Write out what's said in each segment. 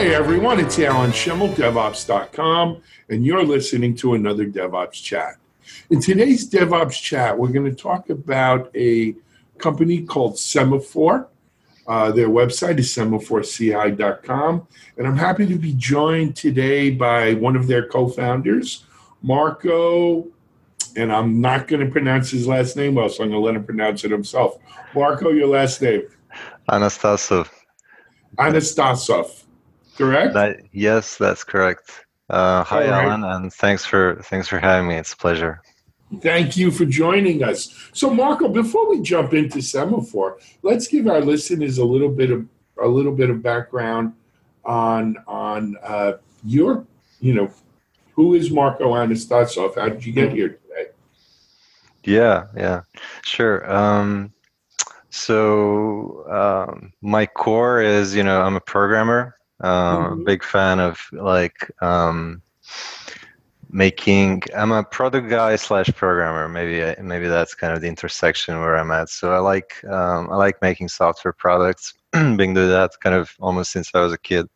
Hey everyone, it's Alan Shimel, DevOps.com, and you're listening to another DevOps chat. In today's DevOps chat, we're going to talk about a company called Semaphore. Uh, their website is semaphoreCI.com, and I'm happy to be joined today by one of their co-founders, Marko, and I'm not going to pronounce his last name well, so I'm going to let him pronounce it himself. Marko, your last name? Anastasov. Anastasov, correct? That, yes, that's correct. Uh, hi, right. Alan, and thanks for thanks for having me. It's a pleasure. Thank you for joining us. So, Marko, before we jump into Semaphore, let's give our listeners a little bit of a little bit of background on on uh, your, you know, who is Marko Anastasov? How did you get here today? Yeah, yeah, sure. Um, so um, my core is, you know, I'm a programmer. Uh, mm-hmm. Big fan of like um, making. I'm a product guy slash programmer. Maybe maybe that's kind of the intersection where I'm at. So I like um, I like making software products. Been doing that kind of almost since I was a kid.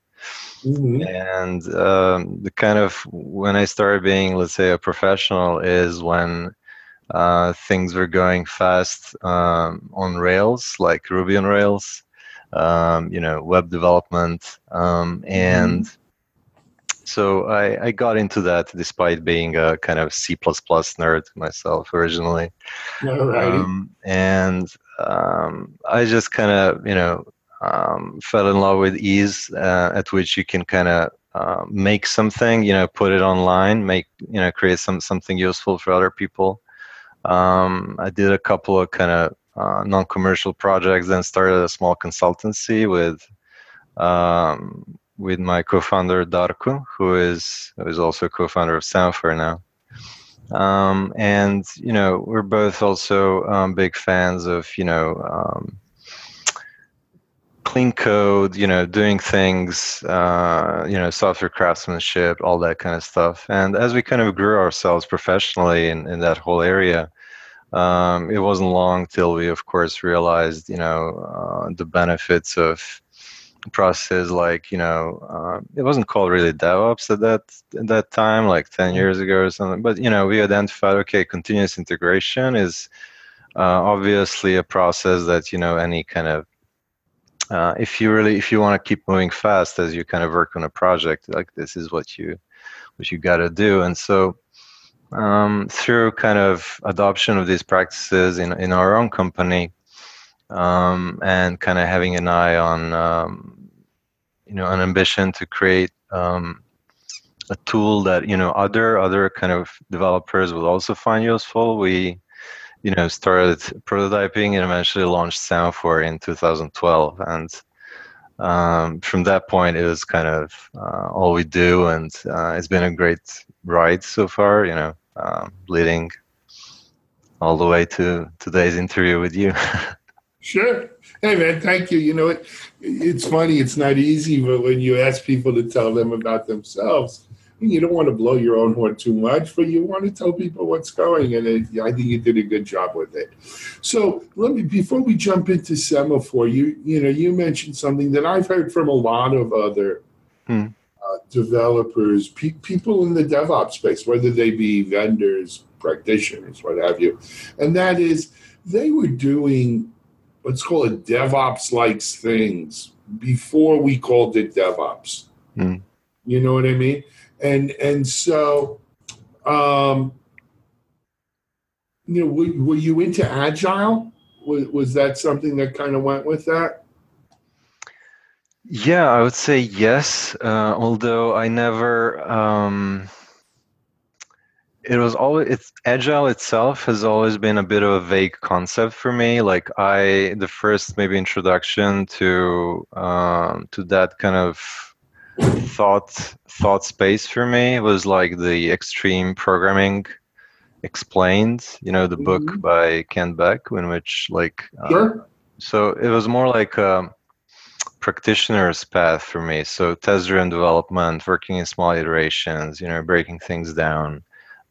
Mm-hmm. And um, the kind of when I started being, let's say, a professional is when uh, things were going fast um, on Rails, like Ruby on Rails, um, you know, web development, um, and mm-hmm. so I, I, got into that despite being a kind of C++ nerd myself originally. Um, and um, I just kind of, you know, um, fell in love with ease uh, at which you can kind of uh, make something, you know, put it online, make, you know, create some something useful for other people. Um, I did a couple of kind of uh, non-commercial projects, then started a small consultancy with um, with my co-founder Darko, who is who is also co-founder of Semaphore now. Um, and you know, we're both also um, big fans of you know um, clean code, you know, doing things, uh, you know, software craftsmanship, all that kind of stuff. And as we kind of grew ourselves professionally in, in that whole area, um, it wasn't long till we, of course, realized, you know, uh, the benefits of processes like, you know, uh, it wasn't called really DevOps at that at that time, like 10 mm-hmm. years ago or something. But you know, we identified, okay, continuous integration is uh, obviously a process that you know any kind of uh, if you really if you want to keep moving fast as you kind of work on a project like this is what you what you got to do and so um, through kind of adoption of these practices in, in our own company um, and kind of having an eye on um, you know an ambition to create um, a tool that you know other other kind of developers will also find useful. We you know started prototyping and eventually launched Semaphore in 2012 and um, from that point it was kind of uh, all we do and uh, it's been a great ride so far you know um, leading all the way to today's interview with you sure hey man thank you you know it, it's funny it's not easy but when you ask people to tell them about themselves you don't want to blow your own horn too much, but you want to tell people what's going, and it, I think you did a good job with it. So let me before we jump into Semaphore, you you know you mentioned something that I've heard from a lot of other hmm. Developers, pe- people in the DevOps space, whether they be vendors, practitioners, what have you, and that is they were doing let's call it DevOps like things before we called it DevOps. Hmm. You know what I mean? and and so um you know were, were you into agile was, was that something that kind of went with that yeah i would say yes uh, although i never um it was always it's agile itself has always been a bit of a vague concept for me like i the first maybe introduction to um to that kind of thought thought space for me was like the extreme programming explained you know the book mm-hmm. by Kent Beck in which like uh, sure. so it was more like a practitioner's path for me so test driven development working in small iterations you know breaking things down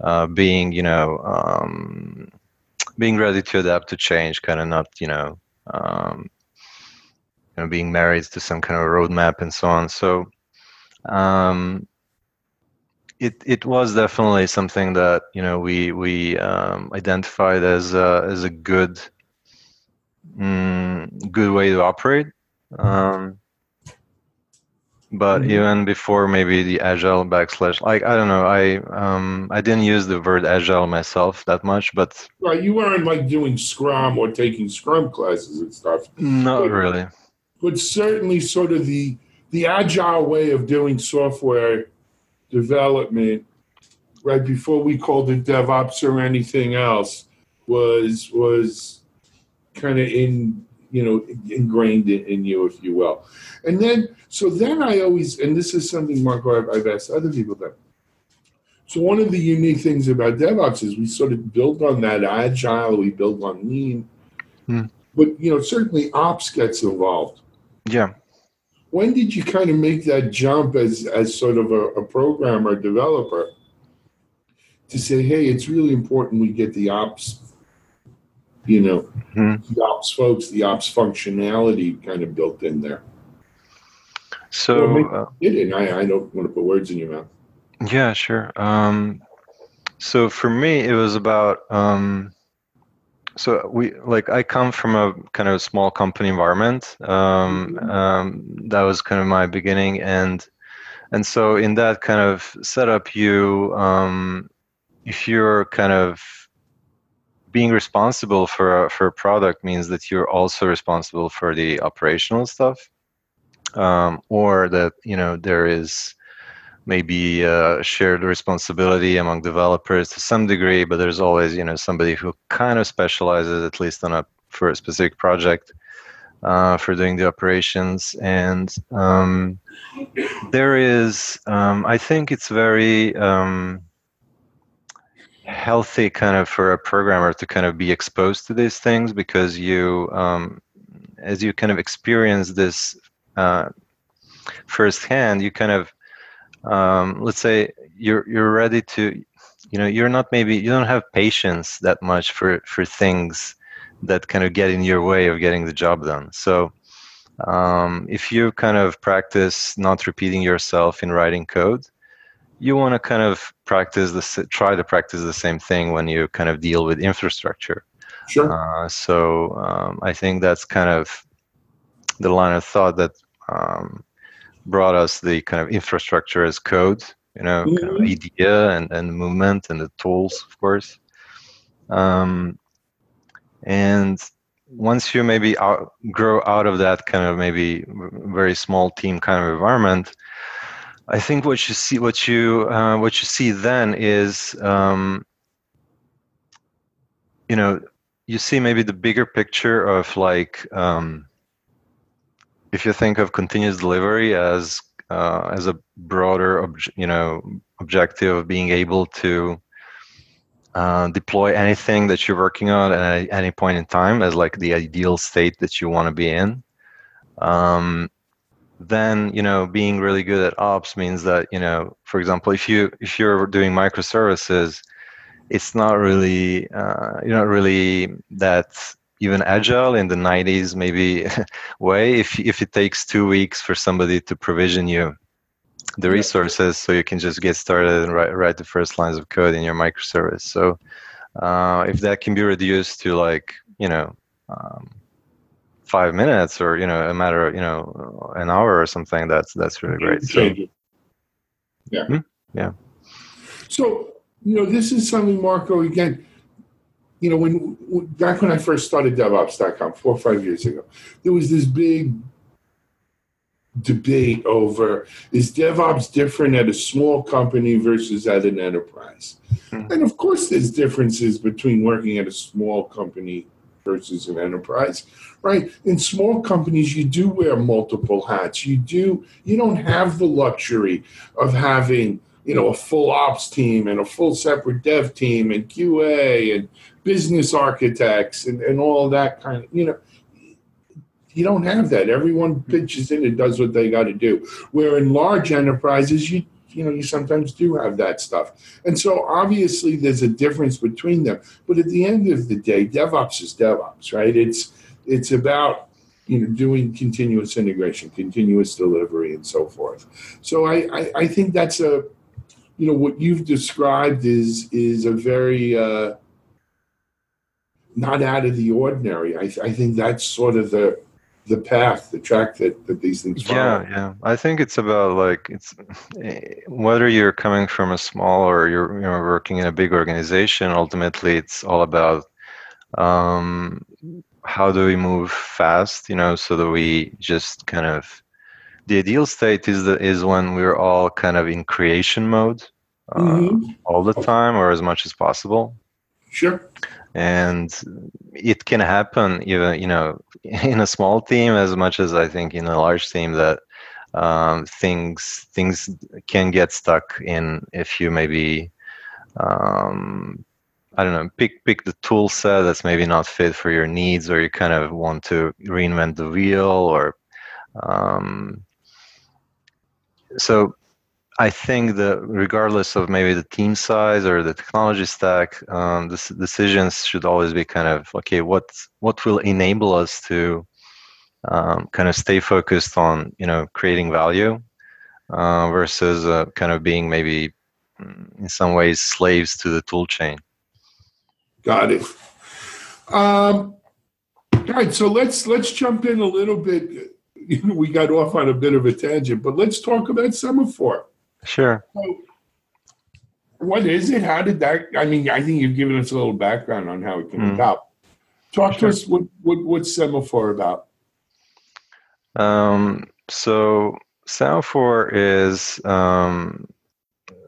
uh, being you know um, being ready to adapt to change kind of not you know um, you know being married to some kind of roadmap and so on so um, it it was definitely something that you know we we um, identified as a, as a good mm, good way to operate. Um, but mm-hmm. even before maybe the agile backslash like i don't know i um i didn't use the word agile myself that much but right you weren't like doing scrum or taking scrum classes and stuff not but, really but certainly sort of the the agile way of doing software development right before we called it devops or anything else was was kind of in you know ingrained in, in, you if you will. And then so then i always and this is something marko i've, I've asked other people that so one of the unique things about devops is we sort of build on that agile we build on lean. Hmm. but you know certainly ops gets involved. Yeah. When did you kind of make that jump as as sort of a, a programmer developer to say hey it's really important we get the ops you know, mm-hmm. the ops folks, the ops functionality kind of built in there. So uh, it, I, I don't want to put words in your mouth. Yeah, sure. Um, so for me, it was about. Um, so we like I come from a kind of small company environment. Um, mm-hmm. um, that was kind of my beginning, and and so in that kind of setup, you um, if you're kind of being responsible for a, for a product means that you're also responsible for the operational stuff um, or that you know there is maybe a shared responsibility among developers to some degree but there's always you know somebody who kind of specializes at least on a for a specific project uh, for doing the operations. And um, there is um, i think it's very um, healthy kind of for a programmer to kind of be exposed to these things because you um, as you kind of experience this uh, firsthand you kind of um, let's say you're you're ready to you know you're not maybe you don't have patience that much for for things that kind of get in your way of getting the job done. So um, if you kind of practice not repeating yourself in writing code you want to kind of practice this try to practice the same thing when you kind of deal with infrastructure sure uh, so um, i think that's kind of the line of thought that um, brought us the kind of infrastructure as code you know mm-hmm. kind of mm-hmm. idea and, and movement and the tools of course um, and once you maybe out, grow out of that kind of maybe very small team kind of environment I think what you see, what you uh, what you see then is, um, you know, you see maybe the bigger picture of like, um, if you think of continuous delivery as uh, as a broader, ob- you know, objective of being able to uh, deploy anything that you're working on at any point in time as like the ideal state that you want to be in. Um, then you know being really good at ops means that you know for example if you if you're doing microservices it's not really uh, you're not really that even agile in the 90s maybe way if if it takes two weeks for somebody to provision you the resources so you can just get started and write, write the first lines of code in your microservice. So uh, if that can be reduced to like you know um, five minutes or you know a matter of you know an hour or something that's that's really great so, yeah hmm? yeah so you know this is something marko again you know when back when i first started devops.com four or five years ago there was this big debate over is DevOps different at a small company versus at an enterprise? Mm-hmm. And of course, there's differences between working at a small company versus an enterprise, right? In small companies, you do wear multiple hats. You do, you don't have the luxury of having, you know, a full ops team and a full separate dev team and QA and business architects and, and all that kind of, you know, you don't have that. Everyone mm-hmm. pitches in and does what they got to do. Where in large enterprises, you you know you sometimes do have that stuff and so obviously there's a difference between them but at the end of the day devops is devops right it's it's about you know, doing continuous integration, continuous delivery, and so forth. So I, I, I think that's a, you know, what you've described is is a very uh, not out of the ordinary. I, I think that's sort of the the path, the track that, that these things follow. Yeah, yeah. I think it's about like it's eh, whether you're coming from a small or you're you know working in a big organization. Ultimately, it's all about um, how do we move fast, you know, so that we just kind of the ideal state is the, is when we're all kind of in creation mode uh, mm-hmm. all the time or as much as possible. Sure. And it can happen even you know in a small team as much as I think in a large team that um, things things can get stuck in if you maybe um, I don't know, pick pick the tool set that's maybe not fit for your needs, or you kind of want to reinvent the wheel, or um, so. I think that regardless of maybe the team size or the technology stack, um, the decisions should always be kind of okay. What what will enable us to um, kind of stay focused on you know creating value uh, versus uh, kind of being maybe mm, in some ways slaves to the tool chain. Got it. Um, all right, so let's let's jump in a little bit. We got off on a bit of a tangent, but let's talk about Semaphore. Sure. So, what is it? How did that? I mean, I think you've given us a little background on how it came mm. about. Talk sure. to us. What, what what's Semaphore about? Um, so Semaphore is um,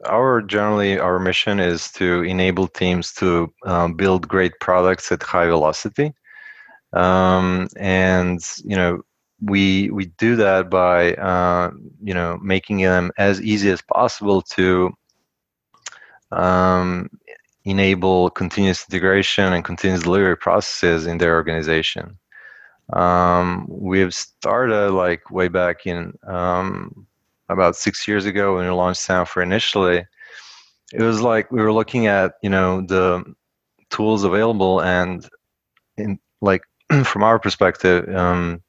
our generally our mission is to enable teams to um, build great products at high velocity um, and you know we we do that by uh, you know making them as easy as possible to um, enable continuous integration and continuous delivery processes in their organization. Um, we've started like way back in um, about six years ago when we launched Semaphore initially, it was like we were looking at you know the tools available and in like from our perspective um,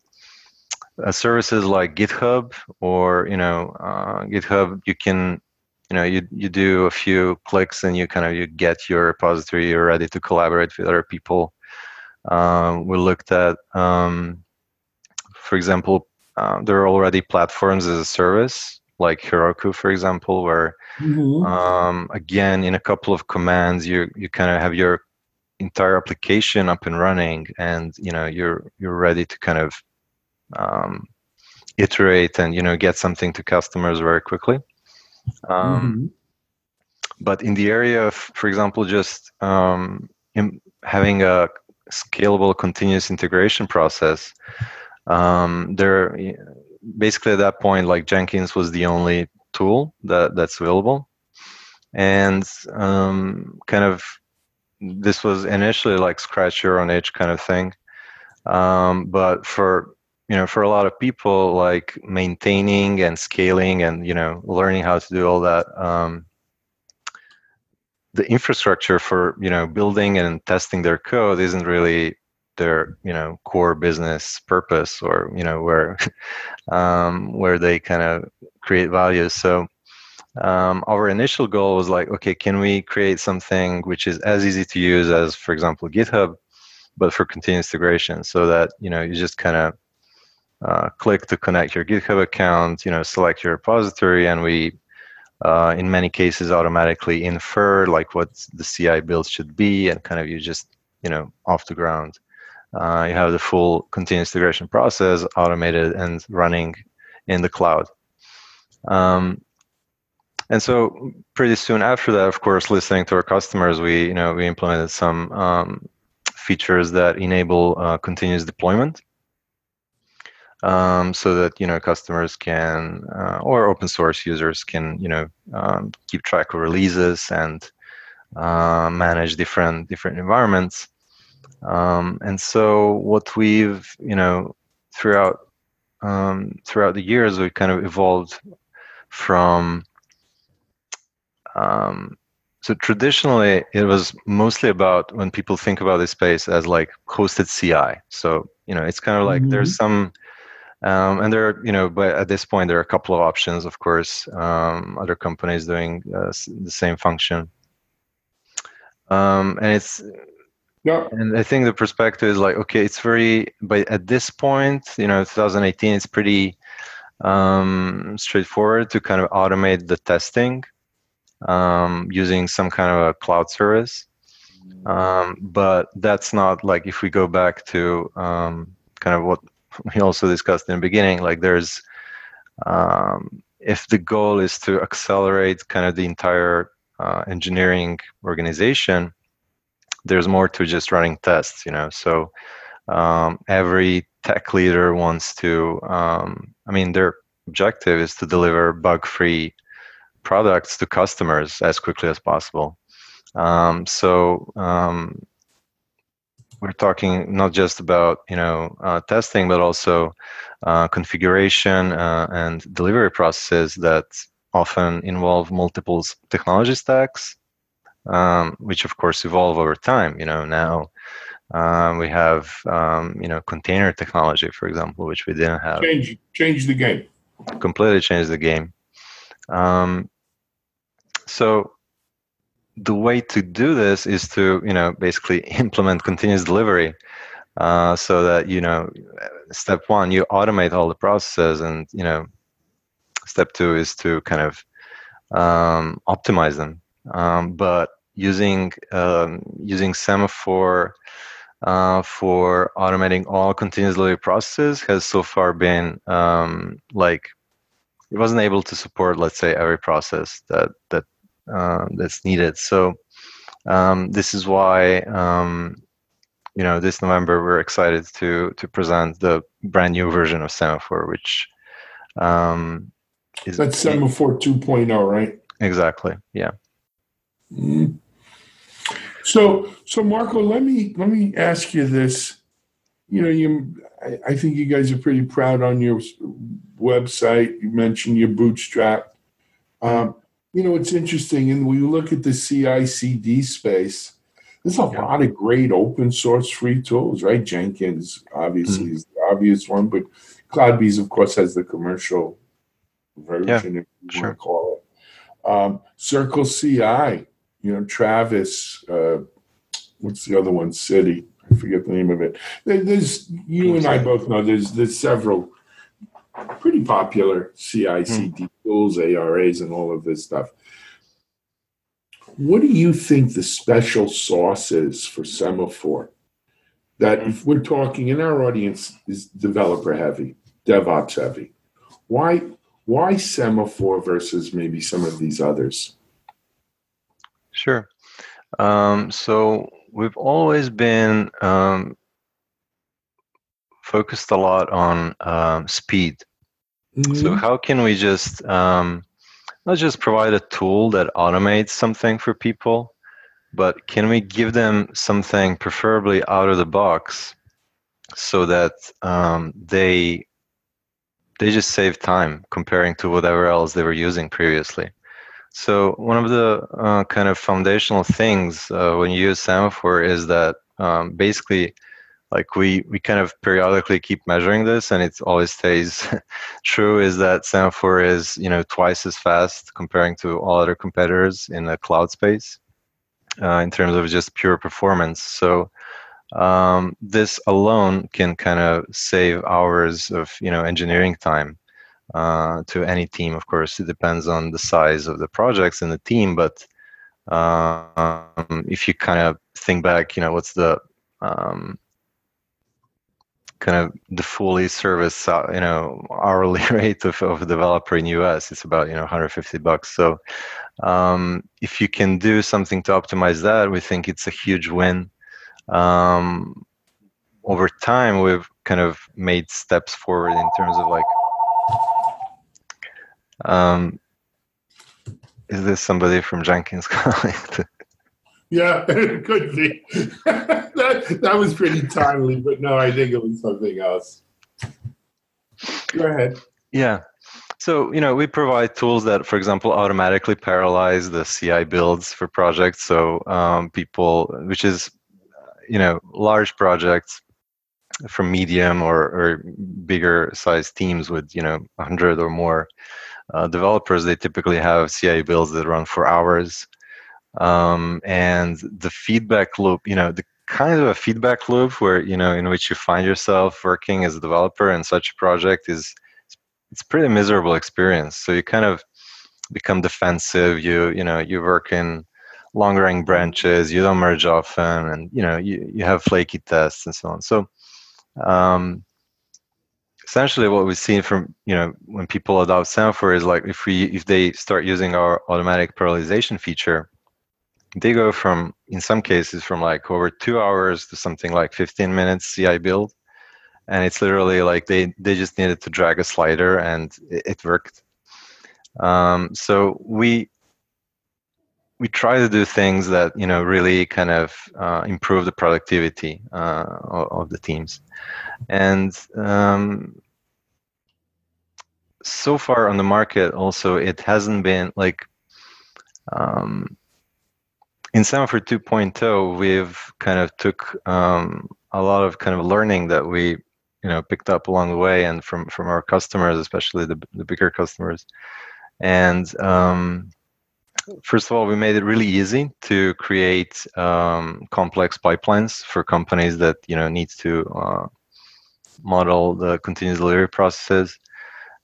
uh, services like github or you know uh, github you can you know you you do a few clicks and you kind of you get your repository you're ready to collaborate with other people um, we looked at um, for example um, there are already platforms as a service like Heroku, for example, where mm-hmm. um, again in a couple of commands you you kind of have your entire application up and running, and you know you're you're ready to kind of um, iterate and you know get something to customers very quickly. Um, mm-hmm. But in the area of, for example, just um, having a scalable continuous integration process, um, there basically at that point like jenkins was the only tool that that's available and um, kind of this was initially like scratch your own itch kind of thing um, but for you know for a lot of people like maintaining and scaling and you know learning how to do all that um, the infrastructure for you know building and testing their code isn't really their you know core business purpose or you know where um, where they kind of create value. So um, our initial goal was like okay can we create something which is as easy to use as for example github but for continuous integration so that you know you just kind of uh, click to connect your github account you know select your repository and we uh, in many cases automatically infer like what the ci build should be and kind of you just you know off the ground uh, you have the full continuous integration process automated and running in the cloud. Um, and so pretty soon after that, of course, listening to our customers, we you know we implemented some um, features that enable uh, continuous deployment, um, so that you know customers can uh, or open source users can you know um, keep track of releases and uh, manage different different environments. Um, and so what we've, you know, throughout um, throughout the years, we kind of evolved from. Um, so traditionally, it was mostly about when people think about this space as like hosted CI. So you know it's kind of like mm-hmm. there's some um, and there are you know but at this point there are a couple of options of course um, other companies doing uh, the same function um, and it's yeah. And I think the perspective is like, okay, it's very, but at this point, you know, 2018, it's pretty um, straightforward to kind of automate the testing um, using some kind of a cloud service. Um, but that's not like if we go back to um, kind of what we also discussed in the beginning, like there's, um, if the goal is to accelerate kind of the entire uh, engineering organization, there's more to just running tests, you know. So um, every tech leader wants to. Um, I mean, their objective is to deliver bug-free products to customers as quickly as possible. Um, so um, we're talking not just about you know uh, testing, but also uh, configuration uh, and delivery processes that often involve multiple technology stacks um, which of course evolve over time. You know, now um, we have um, you know container technology, for example, which we didn't have. Change change the game. Completely change the game. Um, so the way to do this is to you know basically implement continuous delivery. Uh, so that you know, step one, you automate all the processes, and you know, step two is to kind of um, optimize them. Um, but using um, using semaphore uh, for automating all continuous delivery processes has so far been um, like it wasn't able to support let's say every process that that uh, that's needed so um, this is why um, you know this november we're excited to to present the brand new version of semaphore which um, is that's semaphore 2.0 right exactly yeah mm-hmm. So, so Marko, let me let me ask you this. You know, you I, I think you guys are pretty proud on your website. You mentioned your bootstrap. Um, you know, it's interesting, and when you look at the CI/CD space, there's a lot of great open source free tools, right? Jenkins obviously mm-hmm. is the obvious one, but CloudBees, of course, has the commercial version, yeah, if you sure. want to call it. Um, Circle CI you know, Travis, uh, what's the other one? City. I forget the name of it. There's you and I both know there's there's several pretty popular CI/CD hmm. tools, ARAs, and all of this stuff. What do you think the special sauce is for Semaphore? That if we're talking, in our audience is developer heavy, DevOps heavy, why why Semaphore versus maybe some of these others? Sure. Um, so we've always been um, focused a lot on um, speed. Mm-hmm. So how can we just um, not just provide a tool that automates something for people, but can we give them something preferably out of the box so that um, they they just save time comparing to whatever else they were using previously. So one of the uh, kind of foundational things uh, when you use semaphore is that um, basically, like we we kind of periodically keep measuring this, and it always stays true. Is that semaphore is you know twice as fast comparing to all other competitors in the cloud space uh, in terms of just pure performance. So um, this alone can kind of save hours of you know engineering time uh, to any team. Of course, it depends on the size of the projects and the team. But um, if you kind of think back, you know, what's the um, kind of the fully service, uh, you know, hourly rate of, of a developer in US, it's about, you know, 150 bucks. So um, if you can do something to optimize that, we think it's a huge win. Um, over time, we've kind of made steps forward in terms of like um, is this somebody from Jenkins calling? Yeah, it could be. that, that was pretty timely, but no, I think it was something else. Go ahead. Yeah. So, you know, we provide tools that, for example, automatically parallelize the CI builds for projects. So, um, people, which is, you know, large projects from medium or, or bigger size teams with you know 100 or more uh, developers, they typically have CI builds that run for hours. Um, and the feedback loop, you know, the kind of a feedback loop where you know in which you find yourself working as a developer in such a project is it's pretty miserable experience. So you kind of become defensive. You you know you work in long running branches. You don't merge often, and you know you you have flaky tests and so on. So um, essentially, what we've seen from you know when people adopt Semaphore is like if we if they start using our automatic parallelization feature, they go from in some cases from like over two hours to something like 15 minutes CI build, and it's literally like they they just needed to drag a slider and it, it worked. Um, so we we try to do things that you know really kind of uh, improve the productivity uh, of, the teams and um, so far on the market also it hasn't been like um, in Semaphore 2.0 we've kind of took um, a lot of kind of learning that we you know picked up along the way and from from our customers especially the, the bigger customers and um, first of all, we made it really easy to create um, complex pipelines for companies that you know need to uh, model the continuous delivery processes.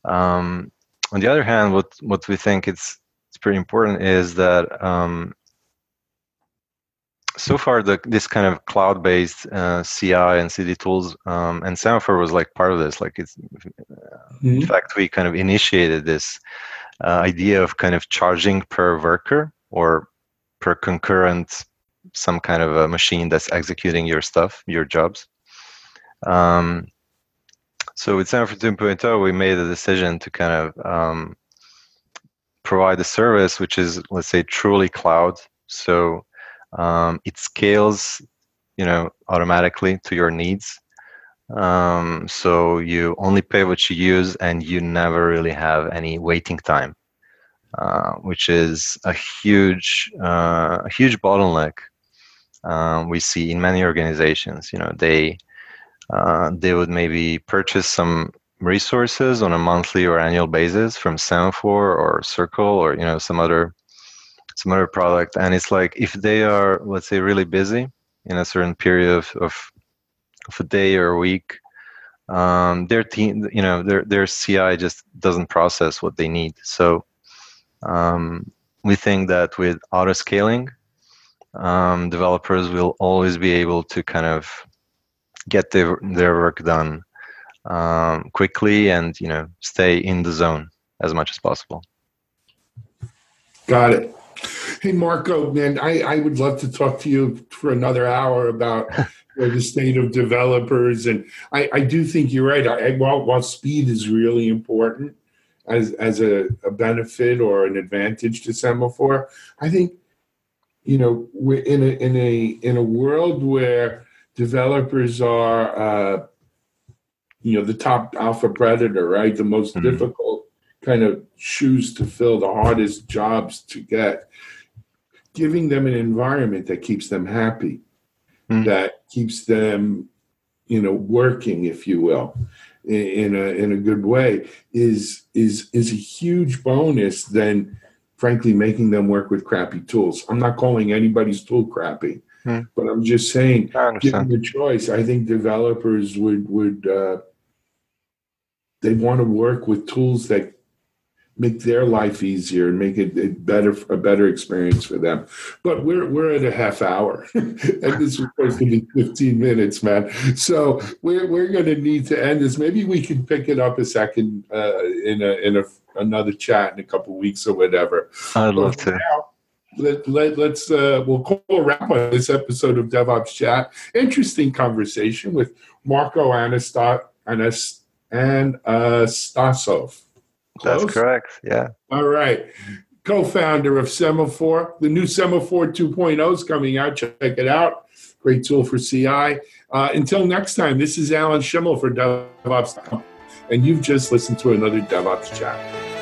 Um, on the other hand, what what we think it's it's pretty important is that um, so far the this kind of cloud-based uh, CI and CD tools um, and Semaphore was like part of this. Like it's mm-hmm. in fact we kind of initiated this uh, idea of kind of charging per worker or per concurrent some kind of a machine that's executing your stuff, your jobs. Um, so with Semaphore 2.0, we made a decision to kind of um, provide a service which is, let's say, truly cloud. So um, it scales, you know, automatically to your needs. Um, so you only pay what you use, and you never really have any waiting time, uh, which is a huge, uh, a huge bottleneck um, we see in many organizations. You know, they uh, they would maybe purchase some resources on a monthly or annual basis from Semaphore or Circle or you know some other some other product, and it's like if they are, let's say, really busy in a certain period of, of of a day or a week um, their team you know their their ci just doesn't process what they need. So um, we think that with auto scaling um, developers will always be able to kind of get their their work done um, quickly and you know stay in the zone as much as possible. Got it hey marko man i, I would love to talk to you for another hour about the state of developers. And I, I do think you're right. I, while, while speed is really important as, as a, a benefit or an advantage to Semaphore, I think, you know, we're in a, in a, in a world where developers are, uh, you know, the top alpha predator, right? The most mm-hmm. difficult kind of choose to fill, the hardest jobs to get. Giving them an environment that keeps them happy mm. that keeps them, you know, working, if you will, in, a in a good way is is is a huge bonus than frankly making them work with crappy tools. I'm not calling anybody's tool crappy, mm. but I'm just saying, given the choice, I think developers would would uh, they want to work with tools that make their life easier and make it, it, better a better experience for them. But we're we're at a half hour, and this is supposed to be fifteen minutes, man. So we're we're going to need to end this. Maybe we can pick it up a second uh, in a in a another chat in a couple weeks or whatever. I'd love to. Now, let, let, let's uh, we'll call a wrap on this episode of DevOps Chat. Interesting conversation with Marko Anastat Anast Anastasov. Close? That's correct. Yeah. All right. Co-founder of Semaphore. The new Semaphore 2.0 is coming out. Check it out. Great tool for CI. Uh, until next time, this is Alan Shimel for DevOps. And you've just listened to another DevOps chat.